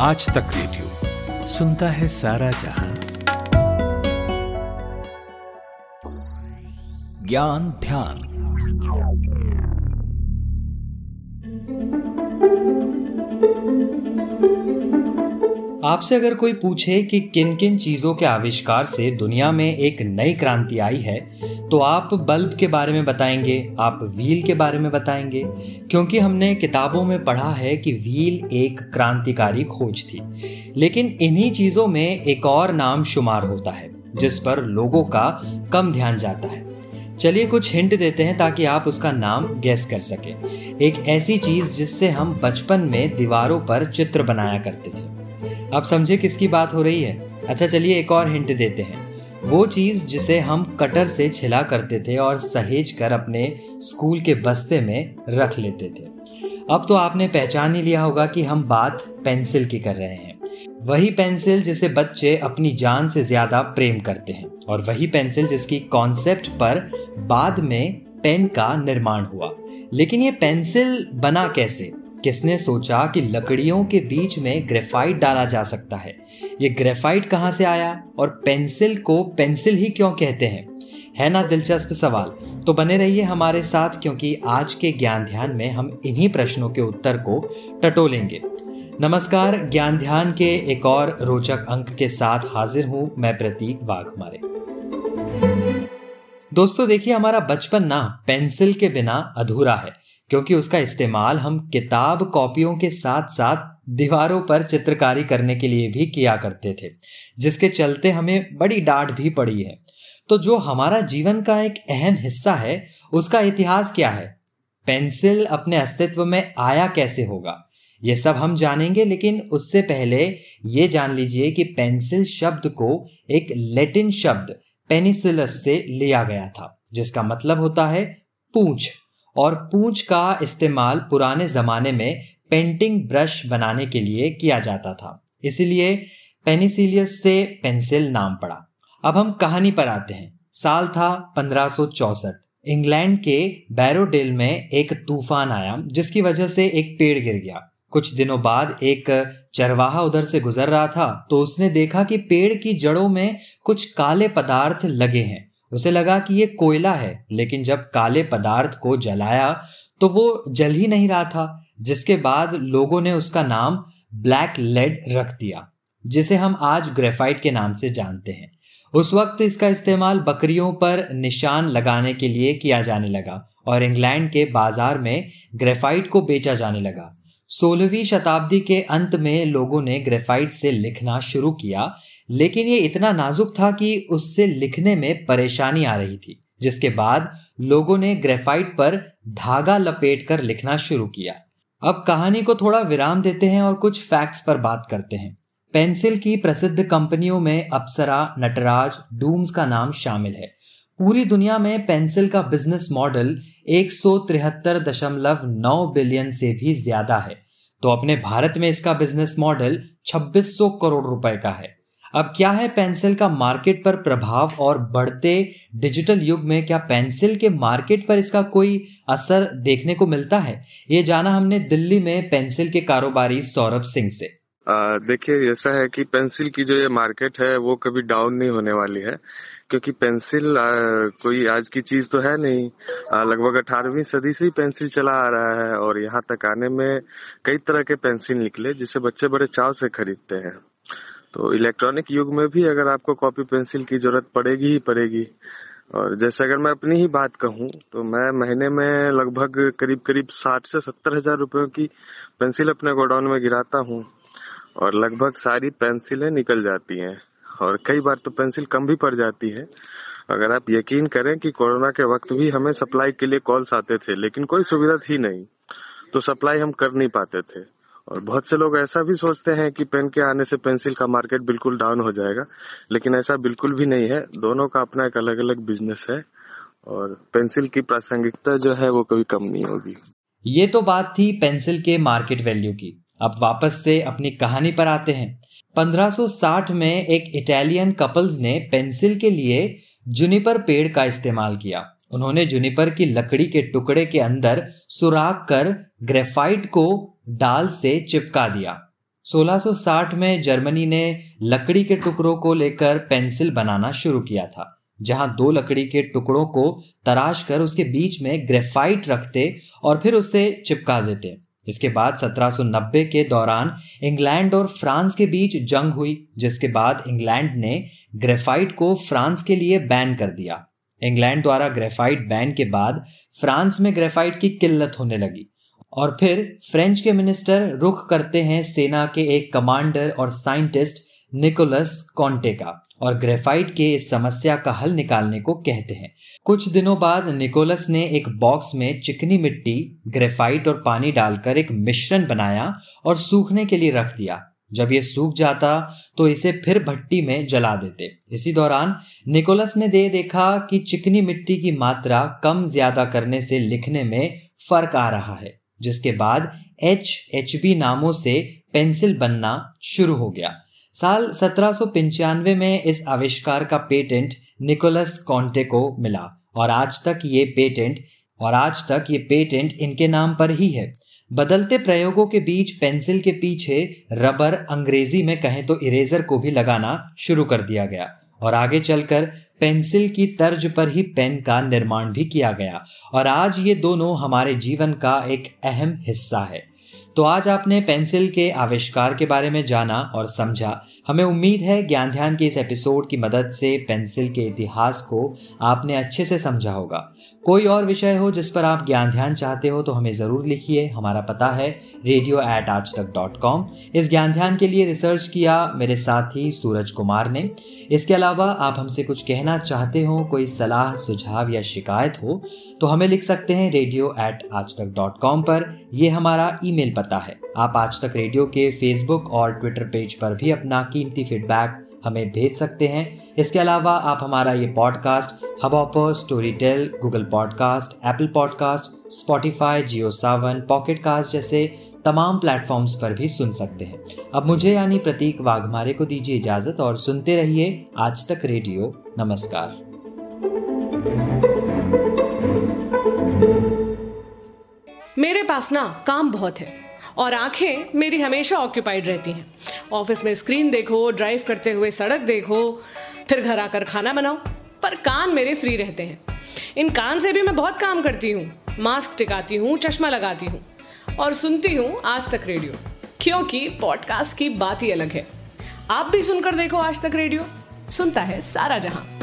आज तक रेडियो सुनता है सारा जहाँ। ज्ञान ध्यान। आपसे अगर कोई पूछे कि किन किन चीज़ों के आविष्कार से दुनिया में एक नई क्रांति आई है तो आप बल्ब के बारे में बताएँगे, आप व्हील के बारे में बताएँगे, क्योंकि हमने किताबों में पढ़ा है कि व्हील एक क्रांतिकारी खोज थी। लेकिन इन्हीं चीज़ों में एक और नाम शुमार होता है, जिस पर लोगों का कम ध्यान जाता है। चलिए कुछ हिंट देते हैं ताकि आप उसका नाम गैस कर सके। एक ऐसी चीज़ जिससे हम बचपन में दीवारों पर चित्र बनाया करते थे। अब समझे किसकी बात हो रही है? अच्छा चलिए एक और हिंट देते हैं। वो चीज़ जिसे हम कटर से छिला करते थे और सहेज कर अपने स्कूल के बस्ते में रख लेते थे। अब तो आपने पहचान ही लिया होगा कि हम बात पेंसिल की कर रहे हैं। वही पेंसिल जिसे बच्चे अपनी जान से ज़्यादा प्रेम करते हैं और वही पेंसिल जिसकी कॉन्सेप्ट पर बाद में पेन का निर्माण हुआ। लेकिन ये पेंसिल बना कैसे? किसने सोचा कि लकड़ियों के बीच में ग्रेफाइट डाला जा सकता है? ये ग्रेफाइट कहाँ से आया? और पेंसिल को पेंसिल ही क्यों कहते हैं? है ना दिलचस्प सवाल? तो बने रहिए हमारे साथ, क्योंकि आज के ज्ञान ध्यान में हम इन्हीं प्रश्नों के उत्तर को टटोलेंगे। नमस्कार, ज्ञान ध्यान के एक और रोचक अंक के साथ हाजिर हूँ मैं प्रतीक वाघ हमारे। दोस्तों, देखिए हमारा बचपन ना पेंसिल के बिना अधूरा है। क्योंकि उसका इस्तेमाल हम किताब कॉपियों के साथ साथ दीवारों पर चित्रकारी करने के लिए भी किया करते थे, जिसके चलते हमें बड़ी डांट भी पड़ी है। तो जो हमारा जीवन का एक अहम हिस्सा है, उसका इतिहास क्या है? पेंसिल अपने अस्तित्व में आया कैसे होगा? ये सब हम जानेंगे, लेकिन उससे पहले ये जान लीजिए कि पेंसिल शब्द को एक लेटिन शब्द, पेनिसिलस से लिया गया था, जिसका मतलब होता है पूछ। और पूंछ का इस्तेमाल पुराने जमाने में पेंटिंग ब्रश बनाने के लिए किया जाता था। इसलिए पेनिसिलियस से पेंसिल नाम पड़ा। अब हम कहानी पर आते हैं। साल था पंद्रह इंग्लैंड के बैरोडेल में एक तूफ़ान आया, जिसकी वजह से एक पेड़ गिर गया। कुछ दिनों बाद एक चरवाहा उधर से गुजर रहा था तो उसने देखा कि पेड़ की जड़ों में कुछ काले पदार्थ लगे हैं। उसे लगा कि ये कोयला है, लेकिन जब काले पदार्थ को जलाया तो वो जल ही नहीं रहा था, जिसके बाद लोगों ने उसका नाम ब्लैक लेड रख दिया, जिसे हम आज ग्रेफाइट के नाम से जानते हैं। उस वक्त इसका इस्तेमाल बकरियों पर निशान लगाने के लिए किया जाने लगा, और इंग्लैंड के बाज़ार में ग्रेफाइट को बेचा जाने लगा। सोलहवीं शताब्दी के अंत में लोगों ने ग्रेफाइट से लिखना शुरू किया लेकिन ये इतना नाजुक था कि उससे लिखने में परेशानी आ रही थी, जिसके बाद लोगों ने ग्रेफाइट पर धागा लपेट कर लिखना शुरू किया। अब कहानी को थोड़ा विराम देते हैं और कुछ फैक्ट्स पर बात करते हैं। पेंसिल की प्रसिद्ध कंपनियों में अप्सरा, नटराज, डूम्स का नाम शामिल है। पूरी दुनिया में पेंसिल का बिज़नेस मॉडल एक बिलियन से भी ज़्यादा है। तो अपने भारत में इसका बिज़नेस मॉडल 2600 करोड़ रुपए का है। अब क्या है पेंसिल का मार्केट पर प्रभाव और बढ़ते डिजिटल युग में क्या पेंसिल के मार्केट पर इसका कोई असर देखने को मिलता है? ये जाना हमने दिल्ली में पेंसिल के कारोबारी सौरभ सिंह से। देखिए ऐसा है कि पेंसिल की जो ये मार्केट है वो कभी डाउन नहीं होने वाली है क्योंकि पेंसिल आ, कोई आज की चीज़ तो है नहीं। लगभग अठारहवीं सदी से ही पेंसिल चला आ रहा है और यहाँ तक आने में कई तरह के पेंसिल निकले जिसे बच्चे बड़े चाव से खरीदते हैं। तो इलेक्ट्रॉनिक युग में भी अगर आपको कॉपी पेंसिल की ज़रूरत पड़ेगी ही पड़ेगी। और जैसे अगर मैं अपनी ही बात कहूँ तो मैं महीने में लगभग करीब करीब साठ से सत्तर हज़ार रुपयों की पेंसिल अपने गोडाउन में गिराता हूँ और लगभग सारी पेंसिलें निकल जाती हैं। और कई बार तो पेंसिल कम भी पड़ जाती है। अगर आप यकीन करें कि कोरोना के वक्त भी हमें सप्लाई के लिए कॉल्स आते थे, लेकिन कोई सुविधा थी नहीं तो सप्लाई हम कर नहीं पाते थे। और बहुत से लोग ऐसा भी सोचते हैं कि पेन के आने से पेंसिल का मार्केट बिल्कुल डाउन हो जाएगा, लेकिन ऐसा बिल्कुल भी नहीं है। दोनों का अपना एक अलग अलग बिज़नेस है और पेंसिल की प्रासंगिकता जो है वो कभी कम नहीं होगी। ये तो बात थी पेंसिल के मार्केट वैल्यू की। अब वापस से अपनी कहानी पर आते हैं। 1560 में एक इटालियन कपल्स ने पेंसिल के लिए जुनिपर पेड़ का इस्तेमाल किया। उन्होंने जुनिपर की लकड़ी के टुकड़े के अंदर सुराख कर ग्रेफाइट को डाल से चिपका दिया। 1660 में जर्मनी ने लकड़ी के टुकड़ों को लेकर पेंसिल बनाना शुरू किया था, जहाँ दो लकड़ी के टुकड़ों को तराश कर उसके बीच में ग्रेफाइट रखते और फिर उससे चिपका देते। इसके बाद 1790 के दौरान इंग्लैंड और फ्रांस के बीच जंग हुई, जिसके बाद इंग्लैंड ने ग्रेफाइट को फ्रांस के लिए बैन कर दिया। इंग्लैंड द्वारा ग्रेफाइट बैन के बाद फ्रांस में ग्रेफाइट की किल्लत होने लगी। और फिर फ्रेंच के मिनिस्टर रुख करते हैं सेना के एक कमांडर और साइंटिस्ट निकोलस कॉन्टे का, और ग्रेफाइट के इस समस्या का हल निकालने को कहते हैं। कुछ दिनों बाद निकोलस ने एक बॉक्स में चिकनी मिट्टी ग्रेफाइट और पानी डालकर एक मिश्रण बनाया और सूखने के लिए रख दिया। जब ये सूख जाता तो इसे फिर भट्टी में जला देते। इसी दौरान निकोलस ने दे देखा कि चिकनी मिट्टी की मात्रा कम ज़्यादा करने से लिखने में फ़र्क आ रहा है। जिसके बाद एच एच बी नामों से पेंसिल बनना शुरू हो गया। साल सत्रह में इस आविष्कार का पेटेंट निकोलस कॉन्टे को मिला और आज तक ये पेटेंट, और आज तक ये पेटेंट इनके नाम पर ही है। बदलते प्रयोगों के बीच पेंसिल के पीछे रबर अंग्रेज़ी में कहें तो इरेजर को भी लगाना शुरू कर दिया गया। और आगे चलकर पेंसिल की तर्ज पर ही पेन का निर्माण भी किया गया। और आज ये दोनों हमारे जीवन का एक अहम हिस्सा है। तो आज आपने पेंसिल के आविष्कार के बारे में जाना और समझा। हमें उम्मीद है ज्ञान ध्यान के इस एपिसोड की मदद से पेंसिल के इतिहास को आपने अच्छे से समझा होगा। कोई और विषय हो जिस पर आप ज्ञान ध्यान चाहते हो तो हमें ज़रूर लिखिए। हमारा पता है रेडियो एट आज तक डॉट कॉम इस ज्ञान ध्यान के लिए रिसर्च किया मेरे साथी सूरज कुमार ने। इसके अलावा आप हमसे कुछ कहना चाहते हो, कोई सलाह, सुझाव या शिकायत हो तो हमें लिख सकते हैं रेडियो एट आज तक डॉट कॉम पर। यह हमारा ईमेल पता है। आप आज तक रेडियो के फेसबुक और ट्विटर पेज पर भी अपना कीमती फीडबैक हमें भेज सकते हैं। इसके अलावा आप हमारा ये podcast Hubhopper Storytel Google podcast Apple podcast Spotify Jio Saavn pocket cast जैसे तमाम प्लेटफॉर्म्स पर भी सुन सकते हैं। अब मुझे यानी प्रतीक वाघमारे को दीजिए इजाज़त और सुनते रहिए आज तक रेडियो। नमस्कार। मेरे पास ना काम बहुत है। और आँखें मेरी हमेशा ऑक्यूपाइड रहती हैं। ऑफ़िस में स्क्रीन देखो ड्राइव करते हुए सड़क देखो, फिर घर आकर खाना बनाओ, पर कान मेरे फ्री रहते हैं। इन कान से भी मैं बहुत काम करती हूँ। मास्क टिकाती हूँ, चश्मा लगाती हूँ और सुनती हूँ आज तक रेडियो क्योंकि पॉडकास्ट की बात ही अलग है। आप भी सुनकर देखो आज तक रेडियो सुनता है सारा जहाँ।